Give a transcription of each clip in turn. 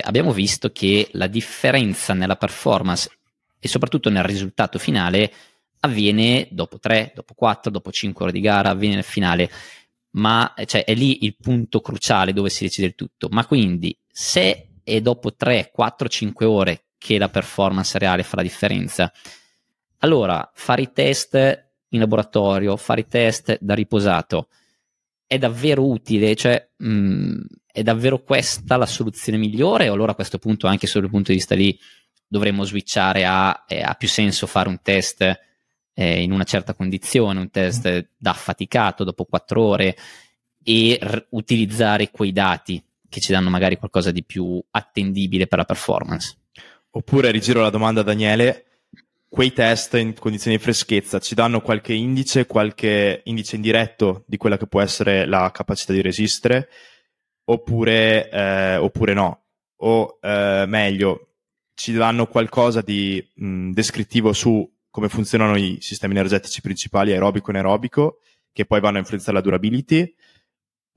abbiamo visto che la differenza nella performance e soprattutto nel risultato finale avviene dopo 3, dopo 4, dopo 5 ore di gara, avviene nel finale, ma cioè, è lì il punto cruciale dove si decide il tutto. Ma quindi se è dopo 3, 4, 5 ore che la performance reale fa la differenza, allora fare i test in laboratorio, fare i test da riposato è davvero utile, cioè mh, mm, è davvero questa la soluzione migliore o allora a questo punto anche sotto il punto di vista lì dovremmo switchare a eh, ha più senso fare un test eh, in una certa condizione, un test da affaticato dopo quattro ore e r- utilizzare quei dati che ci danno magari qualcosa di più attendibile per la performance. Oppure rigiro la domanda a Daniele, quei test in condizioni di freschezza ci danno qualche indice, qualche indice indiretto di quella che può essere la capacità di resistere, oppure, eh, oppure no? O eh, meglio, ci danno qualcosa di mh, descrittivo su come funzionano i sistemi energetici principali aerobico e anaerobico, che poi vanno a influenzare la durability,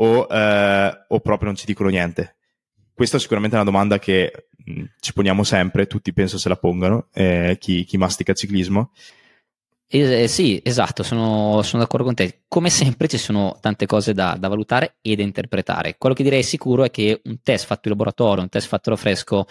o, eh, o proprio non ci dicono niente? Questa è sicuramente una domanda che mh, ci poniamo sempre, tutti penso se la pongano, eh, chi, chi mastica ciclismo. Eh, sì, esatto, sono, sono, d'accordo con te. Come sempre ci sono tante cose da, da, valutare e da interpretare. Quello che direi sicuro è che un test fatto in laboratorio, un test fatto fresco,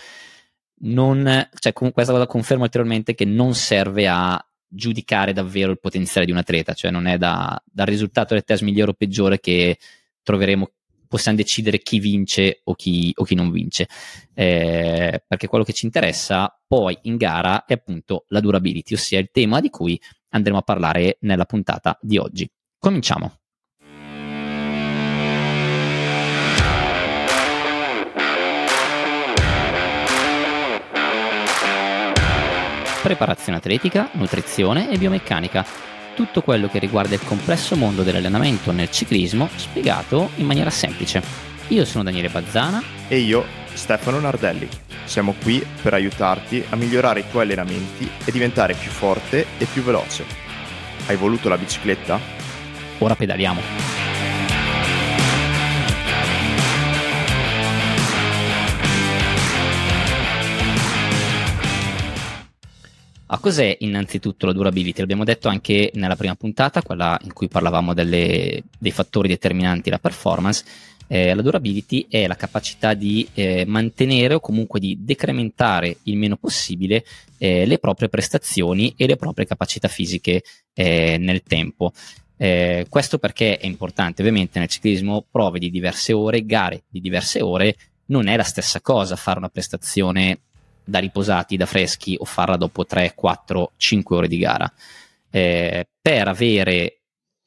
non, cioè, questa cosa conferma ulteriormente che non serve a giudicare davvero il potenziale di un atleta, cioè non è da, dal risultato del test migliore o peggiore che troveremo, possiamo decidere chi vince o chi, o chi non vince, eh, perché quello che ci interessa poi in gara è appunto la durability, ossia il tema di cui andremo a parlare nella puntata di oggi. Cominciamo. preparazione atletica, nutrizione e biomeccanica. Tutto quello che riguarda il complesso mondo dell'allenamento nel ciclismo spiegato in maniera semplice. Io sono Daniele Bazzana e io Stefano Nardelli. Siamo qui per aiutarti a migliorare i tuoi allenamenti e diventare più forte e più veloce. Hai voluto la bicicletta? Ora pedaliamo. Ma cos'è innanzitutto la durability? L'abbiamo detto anche nella prima puntata, quella in cui parlavamo delle, dei fattori determinanti la performance. Eh, la durability è la capacità di eh, mantenere o comunque di decrementare il meno possibile eh, le proprie prestazioni e le proprie capacità fisiche eh, nel tempo. Eh, questo perché è importante, ovviamente nel ciclismo prove di diverse ore, gare di diverse ore, non è la stessa cosa fare una prestazione da riposati, da freschi o farla dopo 3, 4, 5 ore di gara. Eh, per avere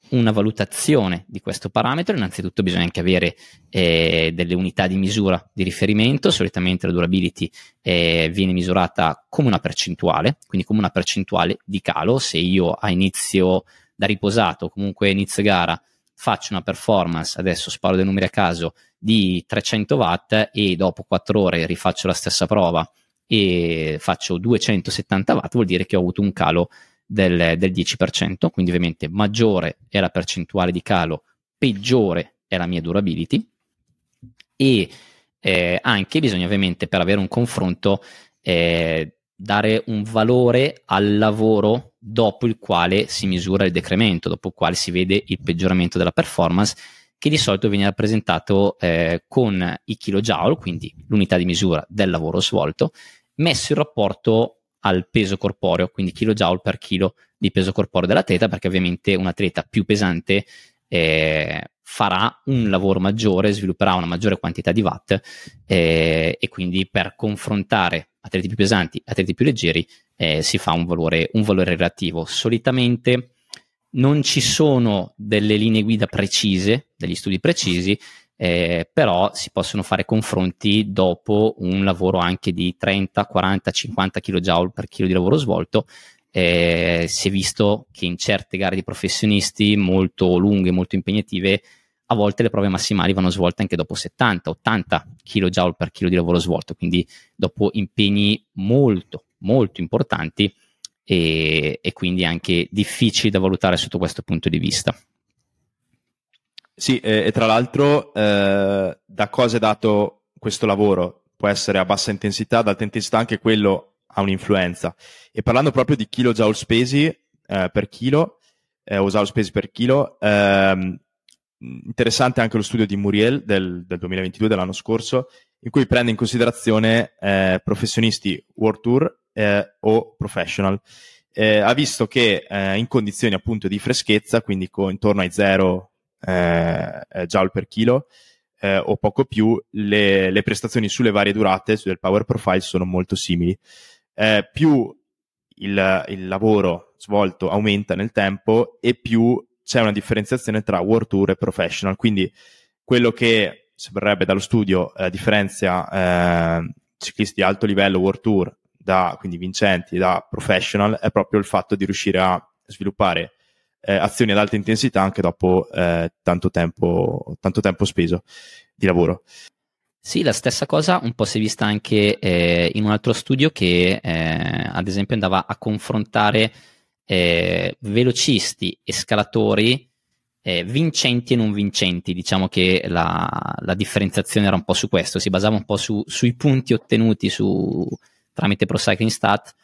una valutazione di questo parametro, innanzitutto bisogna anche avere eh, delle unità di misura di riferimento. Solitamente la durability eh, viene misurata come una percentuale, quindi come una percentuale di calo. Se io a inizio da riposato, comunque inizio gara, faccio una performance, adesso sparo dei numeri a caso, di 300 watt e dopo 4 ore rifaccio la stessa prova e faccio 270 watt, vuol dire che ho avuto un calo del, del 10%, quindi ovviamente maggiore è la percentuale di calo, peggiore è la mia durability e eh, anche bisogna ovviamente per avere un confronto eh, dare un valore al lavoro dopo il quale si misura il decremento, dopo il quale si vede il peggioramento della performance che di solito viene rappresentato eh, con i kilojoule, quindi l'unità di misura del lavoro svolto, messo in rapporto al peso corporeo, quindi kilojoule per chilo di peso corporeo dell'atleta, perché ovviamente un atleta più pesante eh, farà un lavoro maggiore, svilupperà una maggiore quantità di watt eh, e quindi per confrontare atleti più pesanti e atleti più leggeri eh, si fa un valore, un valore relativo. Solitamente non ci sono delle linee guida precise, degli studi precisi, eh, però si possono fare confronti dopo un lavoro anche di 30, 40, 50 kJ per chilo di lavoro svolto. Eh, si è visto che in certe gare di professionisti molto lunghe, molto impegnative, a volte le prove massimali vanno svolte anche dopo 70, 80 kJ per chilo di lavoro svolto, quindi dopo impegni molto, molto importanti e, e quindi anche difficili da valutare sotto questo punto di vista. Sì, e, e tra l'altro eh, da cosa è dato questo lavoro? può essere a bassa intensità, ad alta intensità anche quello ha un'influenza. E parlando proprio di kilojoule spesi eh, per chilo, eh, o joule spesi per chilo, ehm, interessante anche lo studio di Muriel del, del, 2022, dell'anno scorso, in cui prende in considerazione eh, professionisti World Tour eh, o professional. Eh, ha visto che eh, in condizioni appunto di freschezza, quindi con, intorno ai 0 eh, joule per chilo eh, o poco più, le, le, prestazioni sulle varie durate del power profile sono molto simili. più il, il lavoro svolto aumenta nel tempo e più c'è una differenziazione tra World Tour e Professional. Quindi quello che sembrerebbe dallo studio eh, differenzia eh, ciclisti di alto livello World Tour da quindi vincenti da professional è proprio il fatto di riuscire a sviluppare eh, azioni ad alta intensità anche dopo eh, tanto tempo, tanto tempo speso di lavoro. Sì, la stessa cosa un po' si è vista anche eh, in un altro studio che eh, ad esempio andava a confrontare eh, velocisti e scalatori eh, vincenti e non vincenti. Diciamo che la, la, differenziazione era un po' su questo, si basava un po' su, sui punti ottenuti su, tramite Pro Cycling Stat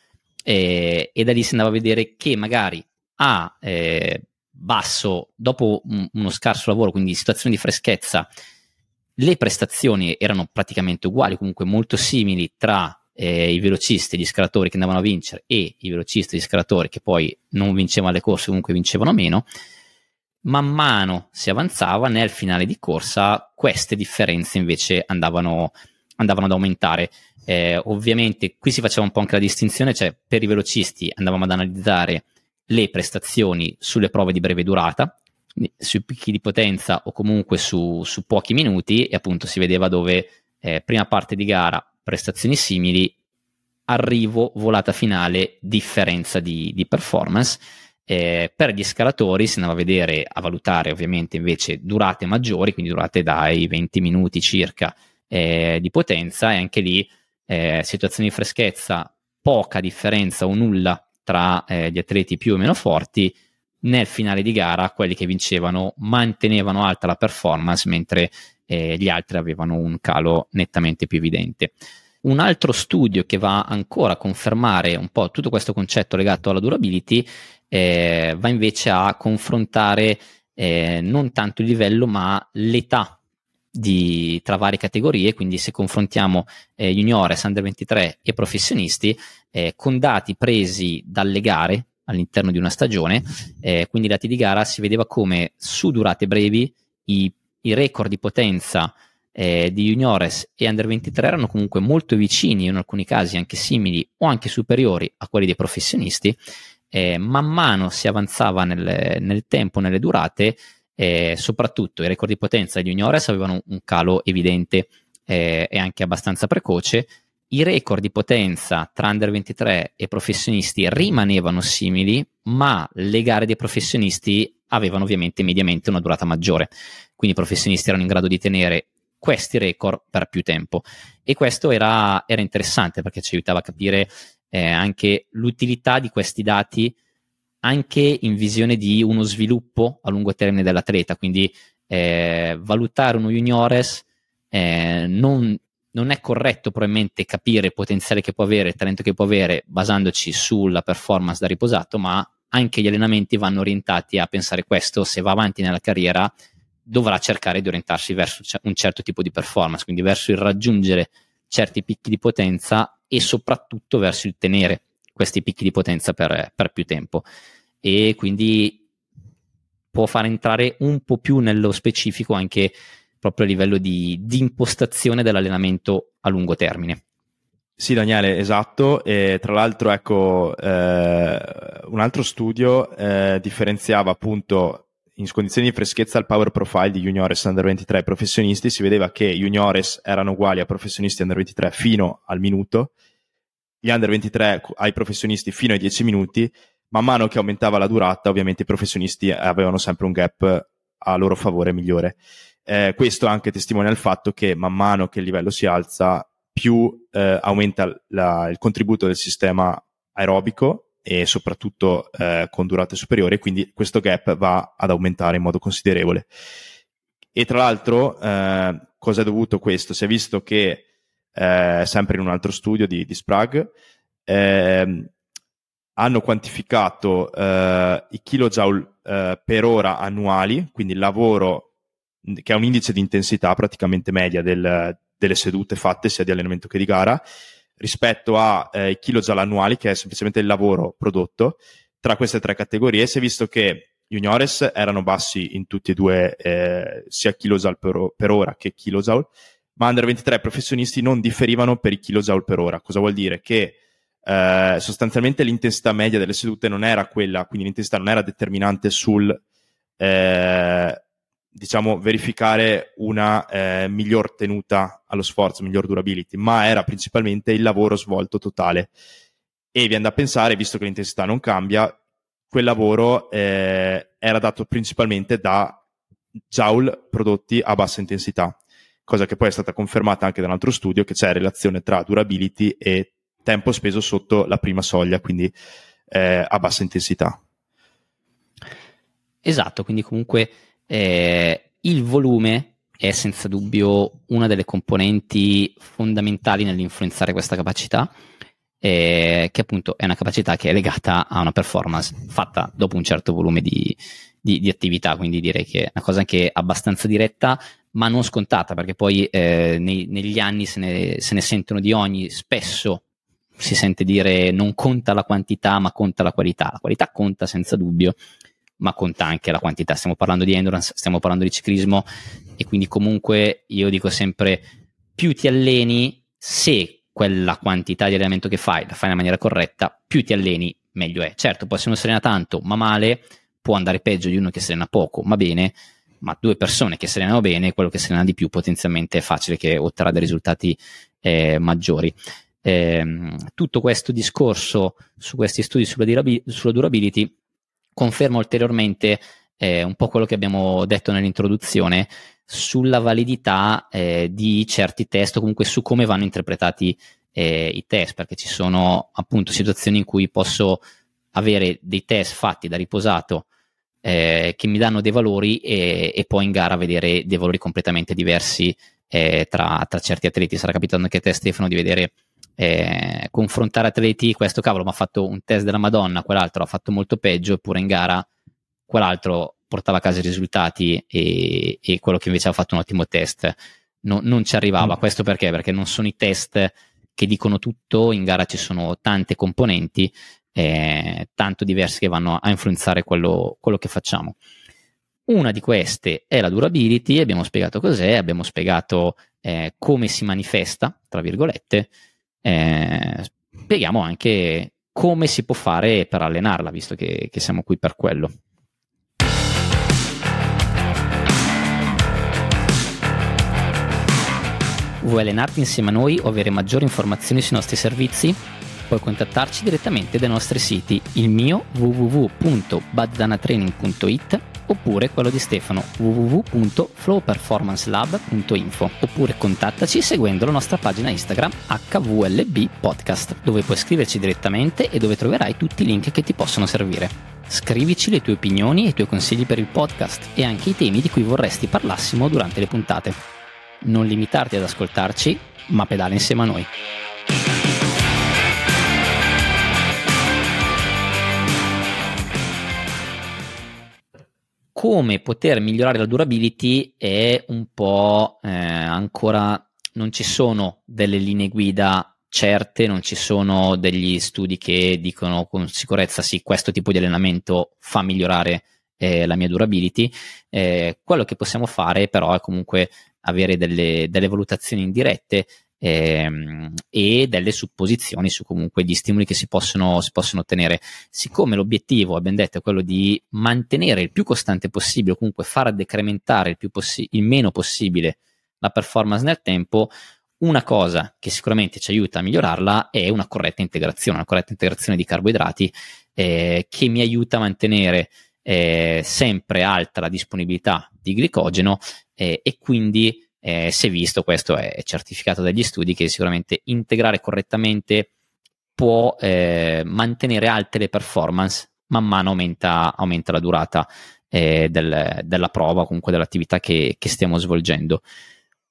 eh, e da lì si andava a vedere che magari a eh, basso, dopo un, uno scarso lavoro, quindi situazioni di freschezza, le prestazioni erano praticamente uguali, comunque molto simili tra eh, i velocisti e gli scalatori che andavano a vincere e i velocisti e gli scalatori che poi non vincevano le corse, comunque vincevano meno, man mano si avanzava nel finale di corsa, queste differenze invece andavano, andavano ad aumentare. Eh, ovviamente qui si faceva un po' anche la distinzione, cioè per i velocisti andavamo ad analizzare le prestazioni sulle prove di breve durata, sui picchi di potenza o comunque su, su pochi minuti e appunto si vedeva dove eh, prima parte di gara prestazioni simili, arrivo, volata finale, differenza di, di performance. Eh, per gli scalatori si andava a vedere, a valutare ovviamente invece durate maggiori, quindi durate dai 20 minuti circa eh, di potenza e anche lì eh, situazioni di freschezza, poca differenza o nulla tra eh, gli atleti più o meno forti. Nel finale di gara quelli che vincevano mantenevano alta la performance mentre eh, gli altri avevano un calo nettamente più evidente. Un altro studio che va ancora a confermare un po' tutto questo concetto legato alla durability eh, va invece a confrontare eh, non tanto il livello ma l'età di, tra varie categorie, quindi se confrontiamo eh, juniores, under 23 e professionisti, eh, con dati presi dalle gare all'interno di una stagione, eh, quindi dati di gara, si vedeva come su durate brevi i i record di potenza eh, di juniores e under 23 erano comunque molto vicini, in alcuni casi anche simili o anche superiori a quelli dei professionisti. Eh, man mano si avanzava nel, nel tempo, nelle durate, eh, soprattutto i record di potenza degli juniores avevano un calo evidente eh, e anche abbastanza precoce. I record di potenza tra under 23 e professionisti rimanevano simili, ma le gare dei professionisti avevano ovviamente mediamente una durata maggiore quindi i professionisti erano in grado di tenere questi record per più tempo. E questo era, era interessante perché ci aiutava a capire eh, anche l'utilità di questi dati anche in visione di uno sviluppo a lungo termine dell'atleta, quindi eh, valutare uno juniores eh, non, non, è corretto probabilmente capire il potenziale che può avere, il talento che può avere basandoci sulla performance da riposato, ma anche gli allenamenti vanno orientati a pensare questo, se va avanti nella carriera dovrà cercare di orientarsi verso un certo tipo di performance, quindi verso il raggiungere certi picchi di potenza e soprattutto verso il tenere questi picchi di potenza per, per più tempo. E quindi può far entrare un po' più nello specifico anche proprio a livello di, di impostazione dell'allenamento a lungo termine. Sì, Daniele, esatto. E tra l'altro, ecco, eh, un altro studio eh, differenziava appunto in condizioni di freschezza il power profile di juniores under 23 professionisti, si vedeva che juniores erano uguali a professionisti under 23 fino al minuto, gli under 23 ai professionisti fino ai 10 minuti, man mano che aumentava la durata, ovviamente i professionisti avevano sempre un gap a loro favore migliore. Eh, questo anche testimonia il fatto che man mano che il livello si alza, più eh, aumenta la, il contributo del sistema aerobico e soprattutto eh, con durate superiori, quindi questo gap va ad aumentare in modo considerevole. E tra l'altro, eh, cosa è dovuto questo? Si è visto che eh, sempre in un altro studio di, di Sprague, eh, hanno quantificato eh, i kilojoule eh, per ora annuali, quindi il lavoro che è un indice di intensità praticamente media del, delle sedute fatte sia di allenamento che di gara, rispetto ai eh, kilojoule annuali, che è semplicemente il lavoro prodotto, tra queste tre categorie. Si è visto che juniores erano bassi in tutti e due, eh, sia kilojoule per, per, ora che kilojoule, ma under 23 professionisti non differivano per i kilojoule per ora. Cosa vuol dire? Che eh, sostanzialmente l'intensità media delle sedute non era quella, quindi l'intensità non era determinante sul eh, diciamo verificare una eh, miglior tenuta allo sforzo, miglior durability, ma era principalmente il lavoro svolto totale. E viene da pensare, visto che l'intensità non cambia, quel lavoro eh, era dato principalmente da joule prodotti a bassa intensità, cosa che poi è stata confermata anche da un altro studio che c'è relazione tra durability e tempo speso sotto la prima soglia, quindi eh, a bassa intensità. Esatto, quindi comunque eh, il volume è senza dubbio una delle componenti fondamentali nell'influenzare questa capacità, eh, che appunto è una capacità che è legata a una performance fatta dopo un certo volume di, di, di attività, quindi direi che è una cosa anche abbastanza diretta, ma non scontata, perché poi eh, nei, negli anni se ne, se ne sentono di ogni, spesso si sente dire non conta la quantità ma conta la qualità. La qualità conta senza dubbio, ma conta anche la quantità. Stiamo parlando di endurance, stiamo parlando di ciclismo e quindi comunque io dico sempre più ti alleni, se quella quantità di allenamento che fai la fai nella maniera corretta, più ti alleni meglio è. Certo, poi se uno si allena tanto ma male, può andare peggio di uno che si allena poco, ma bene, ma due persone che si allenano bene, quello che si allena di più potenzialmente è facile che otterrà dei risultati eh, maggiori. Eh, tutto questo discorso su questi studi sulla, durabil- sulla durability conferma ulteriormente eh, un po' quello che abbiamo detto nell'introduzione sulla validità eh, di certi test o comunque su come vanno interpretati eh, i test, perché ci sono appunto situazioni in cui posso avere dei test fatti da riposato eh, che mi danno dei valori e, e, poi in gara vedere dei valori completamente diversi eh, tra, tra, certi atleti. Sarà capitato anche a te Stefano di vedere eh, confrontare atleti, questo cavolo mi ha fatto un test della Madonna, quell'altro ha fatto molto peggio, eppure in gara quell'altro portava a casa i risultati e, e quello che invece ha fatto un ottimo test no, non ci arrivava. Mm. Questo perché? Perché non sono i test che dicono tutto, in gara ci sono tante componenti, eh, tanto diverse che vanno a influenzare quello, quello che facciamo. Una di queste è la durability, abbiamo spiegato cos'è, abbiamo spiegato eh, come si manifesta, tra virgolette, eh, spieghiamo anche come si può fare per allenarla, visto che, che siamo qui per quello. Vuoi allenarti insieme a noi o avere maggiori informazioni sui nostri servizi? Puoi contattarci direttamente dai nostri siti, il mio www.bazzanatraining.it oppure quello di Stefano www.flowperformancelab.info oppure contattaci seguendo la nostra pagina Instagram HVLB Podcast dove puoi scriverci direttamente e dove troverai tutti i link che ti possono servire. Scrivici le tue opinioni e i tuoi consigli per il podcast e anche i temi di cui vorresti parlassimo durante le puntate. Non limitarti ad ascoltarci, ma pedala insieme a noi. Come poter migliorare la durability è un po' eh, ancora non ci sono delle linee guida certe, non ci sono degli studi che dicono con sicurezza sì, questo tipo di allenamento fa migliorare eh, la mia durability. Eh, quello che possiamo fare però è comunque avere delle, delle valutazioni indirette ehm, e delle supposizioni su comunque gli stimoli che si possono, si possono ottenere. Siccome l'obiettivo, abbiamo detto, è quello di mantenere il più costante possibile, comunque far decrementare il, possi- il meno possibile la performance nel tempo, una cosa che sicuramente ci aiuta a migliorarla è una corretta integrazione, una corretta integrazione di carboidrati eh, che mi aiuta a mantenere eh, sempre alta la disponibilità di glicogeno eh, e quindi eh, si è visto, questo è certificato dagli studi, che sicuramente integrare correttamente può eh, mantenere alte le performance, man mano aumenta, aumenta la durata eh, del, della prova, comunque dell'attività che, che stiamo svolgendo.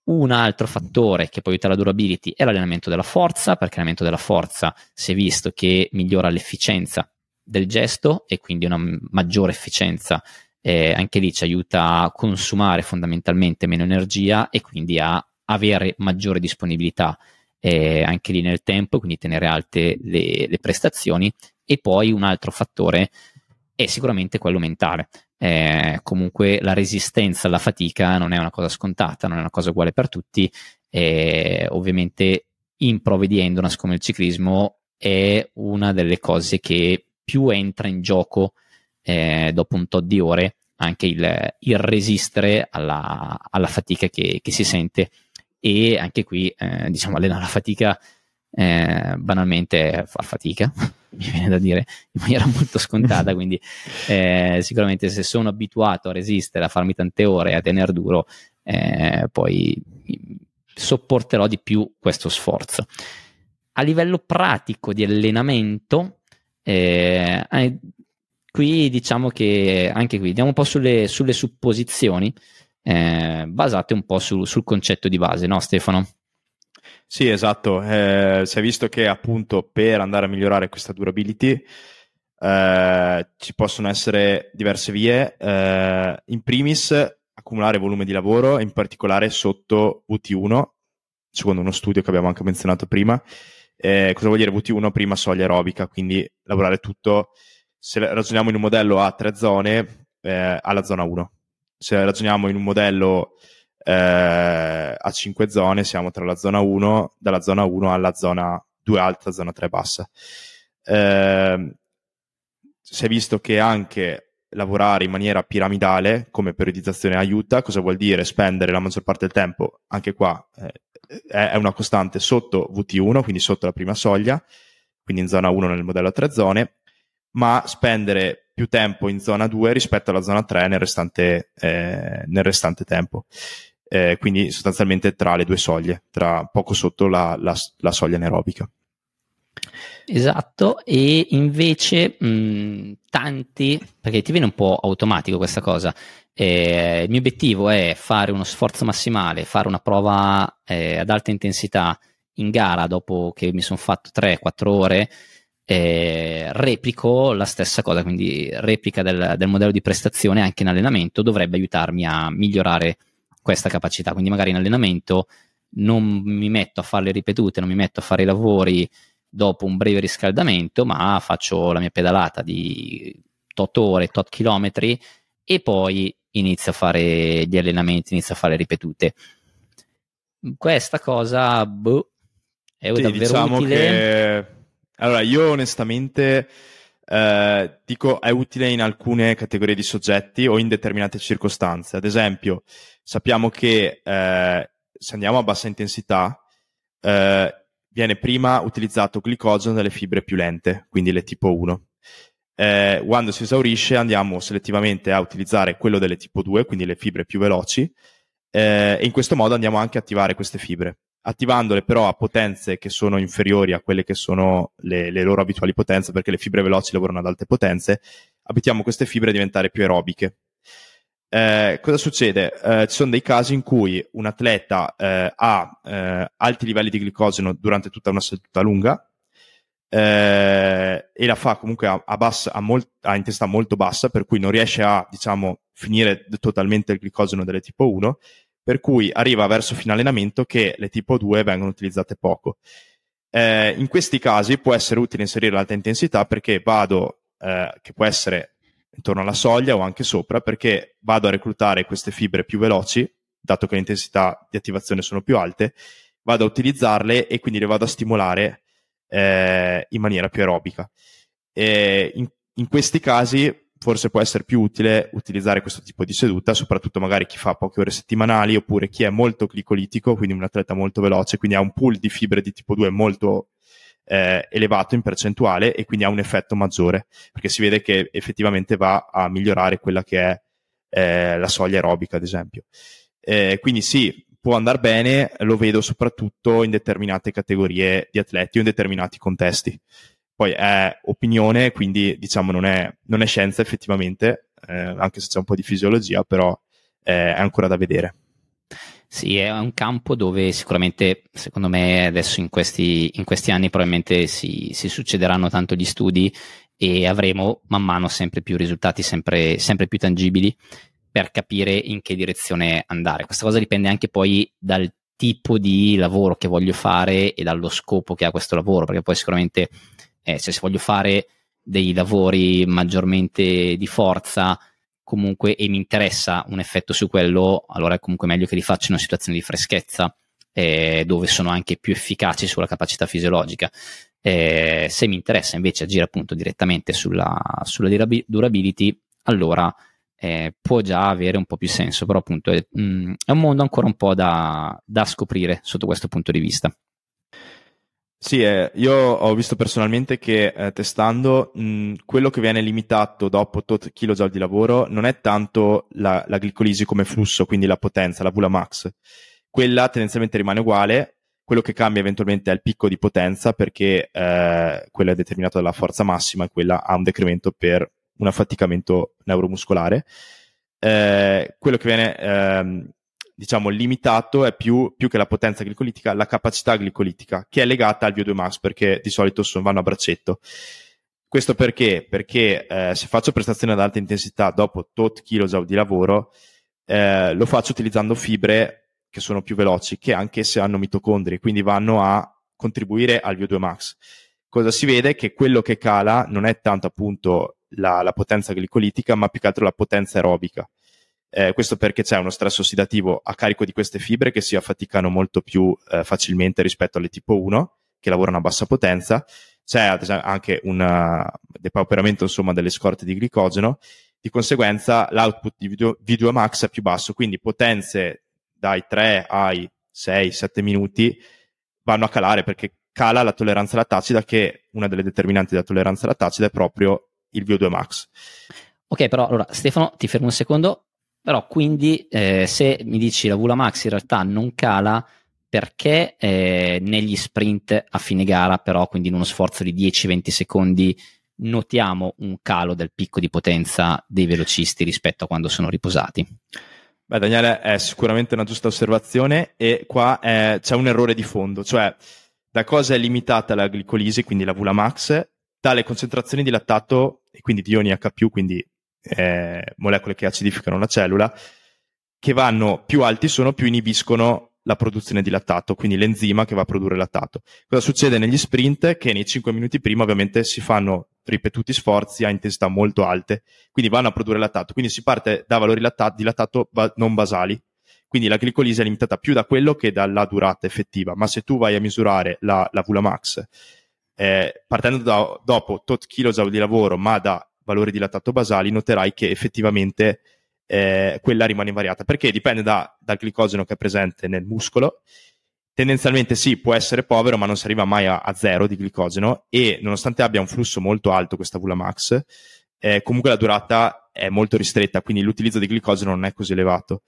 Un altro fattore che può aiutare la durability è l'allenamento della forza, perché l'allenamento della forza si è visto che migliora l'efficienza del gesto e quindi una maggiore efficienza eh, anche lì ci aiuta a consumare fondamentalmente meno energia e quindi a avere maggiore disponibilità eh, anche lì nel tempo, quindi tenere alte le, le, prestazioni. E poi un altro fattore è sicuramente quello mentale. Eh, comunque la resistenza alla fatica non è una cosa scontata, non è una cosa uguale per tutti. Eh, ovviamente in prove di endurance come il ciclismo è una delle cose che più entra in gioco eh, dopo un tot di ore anche il, il resistere alla, alla fatica che, che, si sente. E anche qui eh, diciamo allenare la fatica eh, banalmente fa fatica mi viene da dire in maniera molto scontata quindi eh, sicuramente se sono abituato a resistere a farmi tante ore a tenere duro eh, poi sopporterò di più questo sforzo. A livello pratico di allenamento eh, qui diciamo che anche qui andiamo un po' sulle, sulle supposizioni eh, basate un po' su, sul concetto di base, no Stefano? Sì, esatto. Eh, si è visto che appunto per andare a migliorare questa durability eh, ci possono essere diverse vie. Eh, in primis, accumulare volume di lavoro, in particolare sotto VT1, secondo uno studio che abbiamo anche menzionato prima. Eh, cosa vuol dire VT1? Prima soglia aerobica, quindi lavorare tutto se ragioniamo in un modello a tre zone, eh, alla zona 1. Se ragioniamo in un modello eh, a cinque zone, siamo tra la zona 1, dalla zona 1 alla zona 2 alta, zona 3 bassa. Eh, si è visto che anche lavorare in maniera piramidale come periodizzazione aiuta, cosa vuol dire spendere la maggior parte del tempo, anche qua eh, è una costante sotto VT1, quindi sotto la prima soglia, quindi in zona 1 nel modello a tre zone, ma spendere più tempo in zona 2 rispetto alla zona 3 nel restante, eh, nel restante tempo. Eh, quindi sostanzialmente tra le due soglie, tra poco sotto la, la, la soglia anaerobica. Esatto, e invece mh, tanti, perché ti viene un po' automatico questa cosa, eh, il mio obiettivo è fare uno sforzo massimale, fare una prova eh, ad alta intensità in gara dopo che mi sono fatto 3-4 ore, eh, replico la stessa cosa, quindi replica del, del, modello di prestazione anche in allenamento dovrebbe aiutarmi a migliorare questa capacità. Quindi magari in allenamento non mi metto a fare le ripetute, non mi metto a fare i lavori dopo un breve riscaldamento, ma faccio la mia pedalata di tot ore, tot chilometri e poi inizio a fare gli allenamenti, inizio a fare ripetute. Questa cosa boh, è sì, davvero diciamo utile. Che allora, io onestamente eh, dico è utile in alcune categorie di soggetti o in determinate circostanze. Ad esempio, sappiamo che eh, se andiamo a bassa intensità, eh, viene prima utilizzato glicogeno nelle fibre più lente, quindi le tipo 1. Eh, quando si esaurisce andiamo selettivamente a utilizzare quello delle tipo 2, quindi le fibre più veloci, eh, e in questo modo andiamo anche a attivare queste fibre attivandole però a potenze che sono inferiori a quelle che sono le, le, loro abituali potenze, perché le fibre veloci lavorano ad alte potenze, abitiamo queste fibre a diventare più aerobiche. Eh, cosa succede? Eh, ci sono dei casi in cui un atleta eh, ha eh, alti livelli di glicoseno durante tutta una seduta lunga eh, e la fa comunque a, a, bassa, a, molt, a, intensità molto bassa, per cui non riesce a, diciamo, finire totalmente il glicoseno delle tipo 1 per cui arriva verso fine allenamento che le tipo 2 vengono utilizzate poco. Eh, in questi casi può essere utile inserire l'alta intensità perché vado, eh, che può essere intorno alla soglia o anche sopra, perché vado a reclutare queste fibre più veloci, dato che le intensità di attivazione sono più alte, vado a utilizzarle e quindi le vado a stimolare eh, in maniera più aerobica. In, in, questi casi forse può essere più utile utilizzare questo tipo di seduta, soprattutto magari chi fa poche ore settimanali oppure chi è molto glicolitico, quindi un atleta molto veloce, quindi ha un pool di fibre di tipo 2 molto eh, elevato in percentuale e quindi ha un effetto maggiore, perché si vede che effettivamente va a migliorare quella che è eh, la soglia aerobica, ad esempio. Eh, quindi sì, può andare bene, lo vedo soprattutto in determinate categorie di atleti o in determinati contesti poi è opinione, quindi diciamo non è, non è scienza effettivamente, eh, anche se c'è un po' di fisiologia, però eh, è ancora da vedere. Sì, è un campo dove sicuramente, secondo me, adesso in questi, in questi anni probabilmente si, si, succederanno tanto gli studi e avremo man mano sempre più risultati, sempre, sempre più tangibili per capire in che direzione andare. Questa cosa dipende anche poi dal tipo di lavoro che voglio fare e dallo scopo che ha questo lavoro, perché poi sicuramente eh, se voglio fare dei lavori maggiormente di forza, comunque e mi interessa un effetto su quello, allora è comunque meglio che li faccia in una situazione di freschezza eh, dove sono anche più efficaci sulla capacità fisiologica. Eh, se mi interessa invece agire appunto direttamente sulla, sulla durability, allora eh, può già avere un po' più senso, però appunto è, mh, mm, è un mondo ancora un po' da, da scoprire sotto questo punto di vista. Sì, eh, io ho visto personalmente che eh, testando mh, quello che viene limitato dopo tot kilojoule di lavoro non è tanto la, la, glicolisi come flusso, quindi la potenza, la Vula max. Quella tendenzialmente rimane uguale, quello che cambia eventualmente è il picco di potenza perché eh, quello è determinato dalla forza massima e quella ha un decremento per un affaticamento neuromuscolare. Eh, quello che viene ehm, diciamo, limitato è più, più, che la potenza glicolitica, la capacità glicolitica, che è legata al VO2 max, perché di solito sono, vanno a braccetto. Questo perché? Perché eh, se faccio prestazioni ad alta intensità dopo tot kg di lavoro, eh, lo faccio utilizzando fibre che sono più veloci, che anche se hanno mitocondri, quindi vanno a contribuire al VO2 max. Cosa si vede? Che quello che cala non è tanto appunto la, la potenza glicolitica, ma più che altro la potenza aerobica. Eh, questo perché c'è uno stress ossidativo a carico di queste fibre che si affaticano molto più eh, facilmente rispetto alle tipo 1 che lavorano a bassa potenza. C'è ad esempio anche un depauperamento insomma, delle scorte di glicogeno. Di conseguenza l'output di V2 max è più basso, quindi potenze dai 3 ai 6-7 minuti vanno a calare perché cala la tolleranza lattacida che una delle determinanti della tolleranza lattacida è proprio il VO2 max. Ok, però allora Stefano, ti fermo un secondo. Però quindi eh, se mi dici la Vula Max in realtà non cala perché eh, negli sprint a fine gara, però quindi in uno sforzo di 10-20 secondi, notiamo un calo del picco di potenza dei velocisti rispetto a quando sono riposati? Beh, Daniele, è sicuramente una giusta osservazione e qua eh, c'è un errore di fondo, cioè da cosa è limitata la glicolisi, quindi la Vula Max, dalle concentrazioni di lattato e quindi di ioni H+, quindi eh, molecole che acidificano la cellula, che vanno più alti sono, più inibiscono la produzione di lattato, quindi l'enzima che va a produrre lattato. Cosa succede negli sprint? Che nei 5 minuti prima ovviamente si fanno ripetuti sforzi a intensità molto alte, quindi vanno a produrre lattato, quindi si parte da valori lattato, di lattato ba- non basali. Quindi la glicolisi è limitata più da quello che dalla durata effettiva, ma se tu vai a misurare la, la Vulamax eh, partendo da, dopo tot kilojoule di lavoro, ma da valori di lattato basali, noterai che effettivamente eh, quella rimane invariata, perché dipende da, dal glicogeno che è presente nel muscolo. Tendenzialmente sì, può essere povero, ma non si arriva mai a, a zero di glicogeno e nonostante abbia un flusso molto alto questa Vulamax, eh, comunque la durata è molto ristretta, quindi l'utilizzo di glicogeno non è così elevato.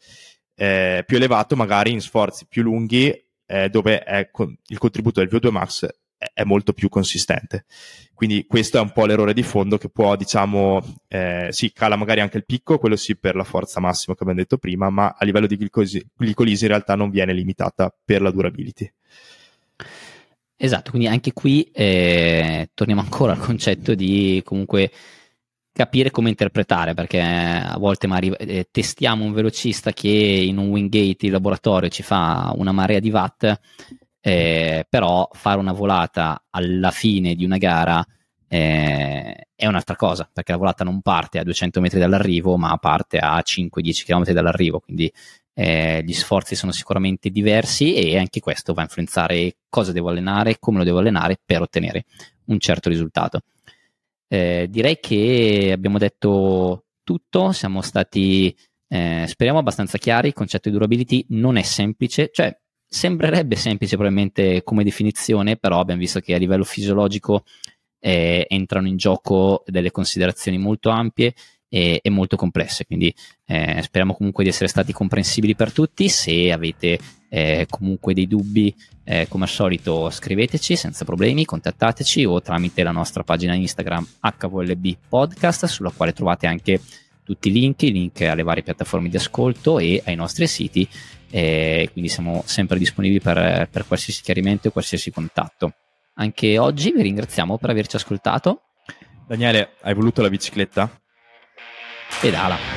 Eh, più elevato magari in sforzi più lunghi, eh, dove con, il contributo del VO2 max è molto più consistente. Quindi questo è un po' l'errore di fondo che può, diciamo, eh, sì, cala magari anche il picco, quello sì per la forza massima che abbiamo detto prima, ma a livello di glicolisi, glicolisi in realtà non viene limitata per la durability. Esatto, quindi anche qui eh, torniamo ancora al concetto di comunque capire come interpretare, perché a volte magari eh, testiamo un velocista che in un Wingate in laboratorio ci fa una marea di watt eh, però fare una volata alla fine di una gara eh, è un'altra cosa, perché la volata non parte a 200 metri dall'arrivo, ma parte a 5-10 km dall'arrivo, quindi eh, gli sforzi sono sicuramente diversi e anche questo va a influenzare cosa devo allenare, come lo devo allenare per ottenere un certo risultato. Eh, direi che abbiamo detto tutto, siamo stati, eh, speriamo, abbastanza chiari, il concetto di durability non è semplice, cioè Sembrerebbe semplice probabilmente come definizione, però abbiamo visto che a livello fisiologico eh, entrano in gioco delle considerazioni molto ampie e, e molto complesse, quindi eh, speriamo comunque di essere stati comprensibili per tutti. Se avete eh, comunque dei dubbi, eh, come al solito scriveteci senza problemi, contattateci o tramite la nostra pagina Instagram HVLB Podcast, sulla quale trovate anche tutti i link, i link alle varie piattaforme di ascolto e ai nostri siti, eh, quindi siamo sempre disponibili per, per qualsiasi chiarimento e qualsiasi contatto. Anche oggi vi ringraziamo per averci ascoltato. Daniele, hai voluto la bicicletta? Pedala.